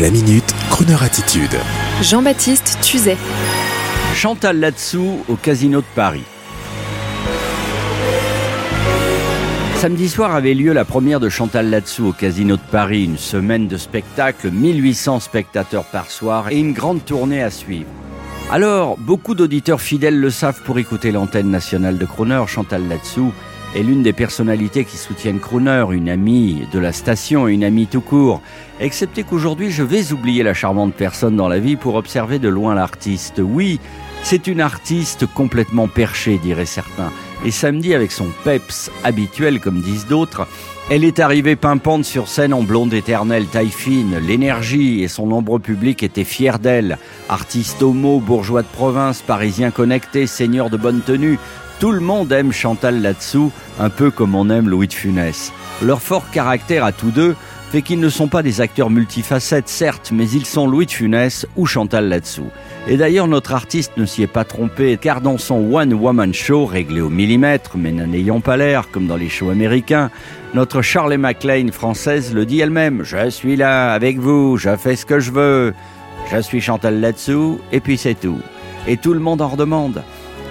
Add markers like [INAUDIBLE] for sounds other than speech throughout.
La minute, Kroneur attitude. Jean-Baptiste Tuzet. Chantal Latsou au Casino de Paris. Samedi soir avait lieu la première de Chantal Latsou au Casino de Paris, une semaine de spectacle, 1800 spectateurs par soir et une grande tournée à suivre. Alors, beaucoup d'auditeurs fidèles le savent pour écouter l'antenne nationale de Croner, Chantal Latsou est l'une des personnalités qui soutiennent Crooner, une amie de la station une amie tout court. Excepté qu'aujourd'hui, je vais oublier la charmante personne dans la vie pour observer de loin l'artiste. Oui, c'est une artiste complètement perchée, diraient certains. Et samedi, avec son peps habituel, comme disent d'autres, elle est arrivée pimpante sur scène en blonde éternelle, taille fine, l'énergie et son nombreux public étaient fiers d'elle. Artiste homo, bourgeois de province, parisien connecté, seigneur de bonne tenue, tout le monde aime Chantal là-dessous, un peu comme on aime Louis de Funès. Leur fort caractère à tous deux fait qu'ils ne sont pas des acteurs multifacettes, certes, mais ils sont Louis de Funès ou Chantal là-dessous. Et d'ailleurs, notre artiste ne s'y est pas trompé, car dans son One Woman Show, réglé au millimètre, mais n'ayant pas l'air, comme dans les shows américains, notre Charlie MacLaine française le dit elle-même, je suis là, avec vous, je fais ce que je veux, je suis Chantal là-dessous, et puis c'est tout. Et tout le monde en redemande.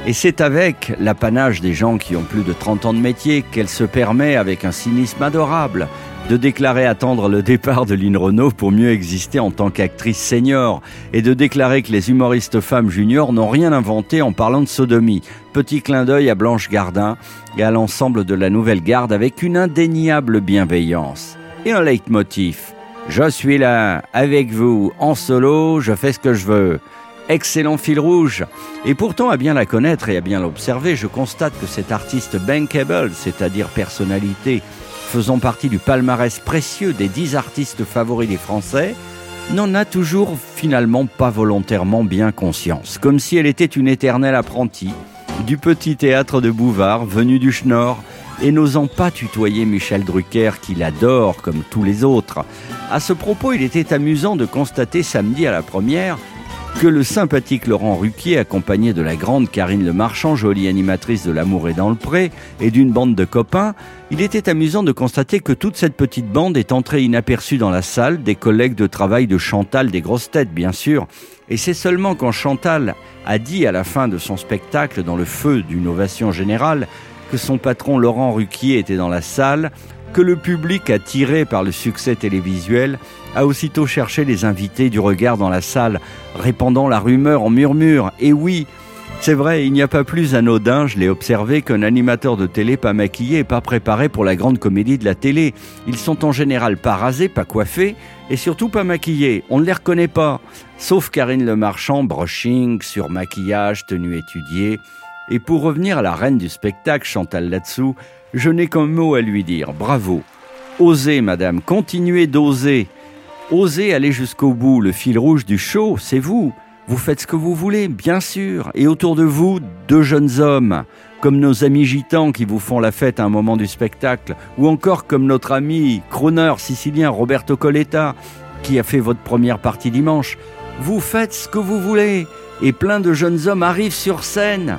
Et c'est avec l'apanage des gens qui ont plus de 30 ans de métier qu'elle se permet, avec un cynisme adorable, de déclarer attendre le départ de Lynn Renault pour mieux exister en tant qu'actrice senior, et de déclarer que les humoristes femmes juniors n'ont rien inventé en parlant de sodomie. Petit clin d'œil à Blanche Gardin et à l'ensemble de la nouvelle garde avec une indéniable bienveillance. Et un leitmotiv. Je suis là, avec vous, en solo, je fais ce que je veux excellent fil rouge. Et pourtant, à bien la connaître et à bien l'observer, je constate que cet artiste bankable, c'est-à-dire personnalité faisant partie du palmarès précieux des dix artistes favoris des Français, n'en a toujours finalement pas volontairement bien conscience, comme si elle était une éternelle apprentie du petit théâtre de Bouvard, venu du Schnorr, et n'osant pas tutoyer Michel Drucker, qu'il adore comme tous les autres. À ce propos, il était amusant de constater samedi à la première que le sympathique Laurent Ruquier, accompagné de la grande Karine Le Marchand, jolie animatrice de L'amour est dans le pré, et d'une bande de copains, il était amusant de constater que toute cette petite bande est entrée inaperçue dans la salle, des collègues de travail de Chantal, des grosses têtes bien sûr, et c'est seulement quand Chantal a dit à la fin de son spectacle, dans le feu d'une ovation générale, que son patron Laurent Ruquier était dans la salle, que le public, attiré par le succès télévisuel, a aussitôt cherché les invités du regard dans la salle, répandant la rumeur en murmure. Et oui, c'est vrai, il n'y a pas plus anodin, je l'ai observé, qu'un animateur de télé pas maquillé et pas préparé pour la grande comédie de la télé. Ils sont en général pas rasés, pas coiffés et surtout pas maquillés. On ne les reconnaît pas. Sauf Karine Le Marchand, brushing, sur maquillage, tenue étudiée. Et pour revenir à la reine du spectacle, Chantal Latsou, je n'ai qu'un mot à lui dire. Bravo. Osez, madame, continuez d'oser. Osez aller jusqu'au bout. Le fil rouge du show, c'est vous. Vous faites ce que vous voulez, bien sûr. Et autour de vous, deux jeunes hommes, comme nos amis gitans qui vous font la fête à un moment du spectacle, ou encore comme notre ami crooner sicilien Roberto Coletta, qui a fait votre première partie dimanche. Vous faites ce que vous voulez. Et plein de jeunes hommes arrivent sur scène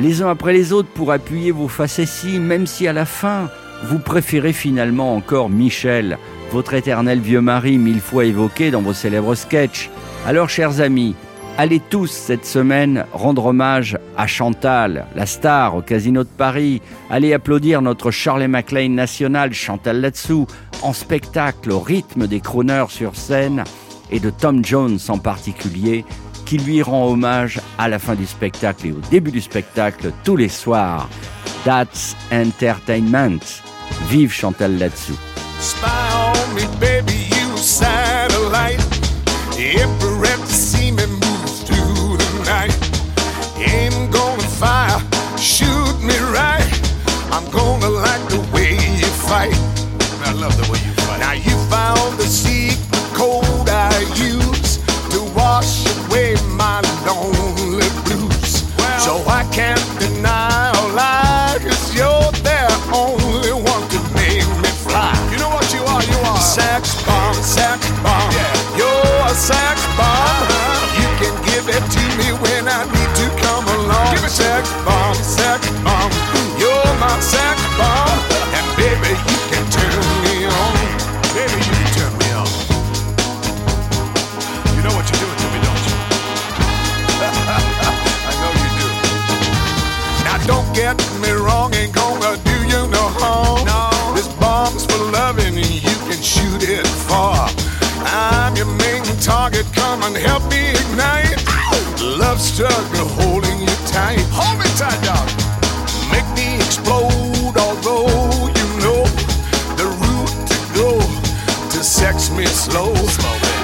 les uns après les autres pour appuyer vos facéties, même si à la fin, vous préférez finalement encore Michel, votre éternel vieux mari mille fois évoqué dans vos célèbres sketchs. Alors, chers amis, allez tous cette semaine rendre hommage à Chantal, la star au Casino de Paris. Allez applaudir notre Charlie MacLaine national, Chantal là-dessous, en spectacle au rythme des crooners sur scène et de Tom Jones en particulier qui lui rend hommage à la fin du spectacle et au début du spectacle tous les soirs. That's entertainment. Vive Chantal là-dessous. Shoot me right. I'm gonna like the way you fight. I love the way come and help me ignite. Love struggle holding you tight. Hold me tight, dog. Make me explode, although you know the route to go to sex me slow.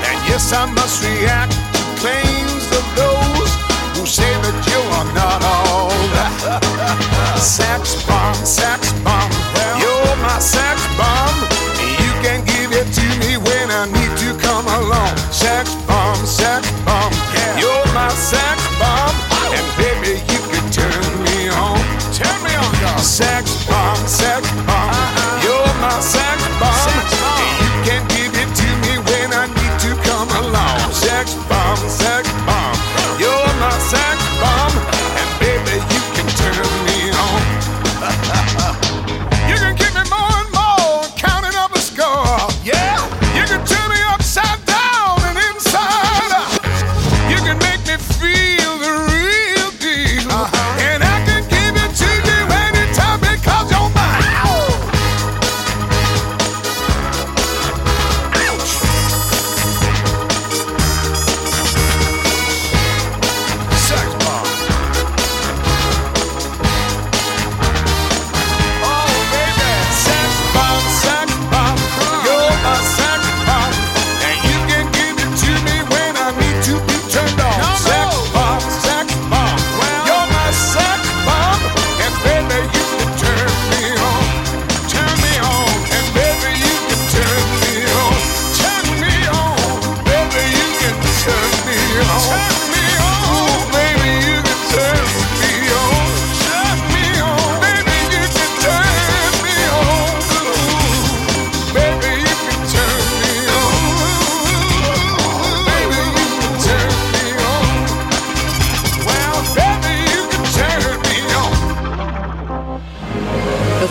and yes, I must react to claims of those who say that you are not all that. [LAUGHS] sex bomb, sex bomb. Well, you're my sex bomb. You can give it to me when I need to come along. Sex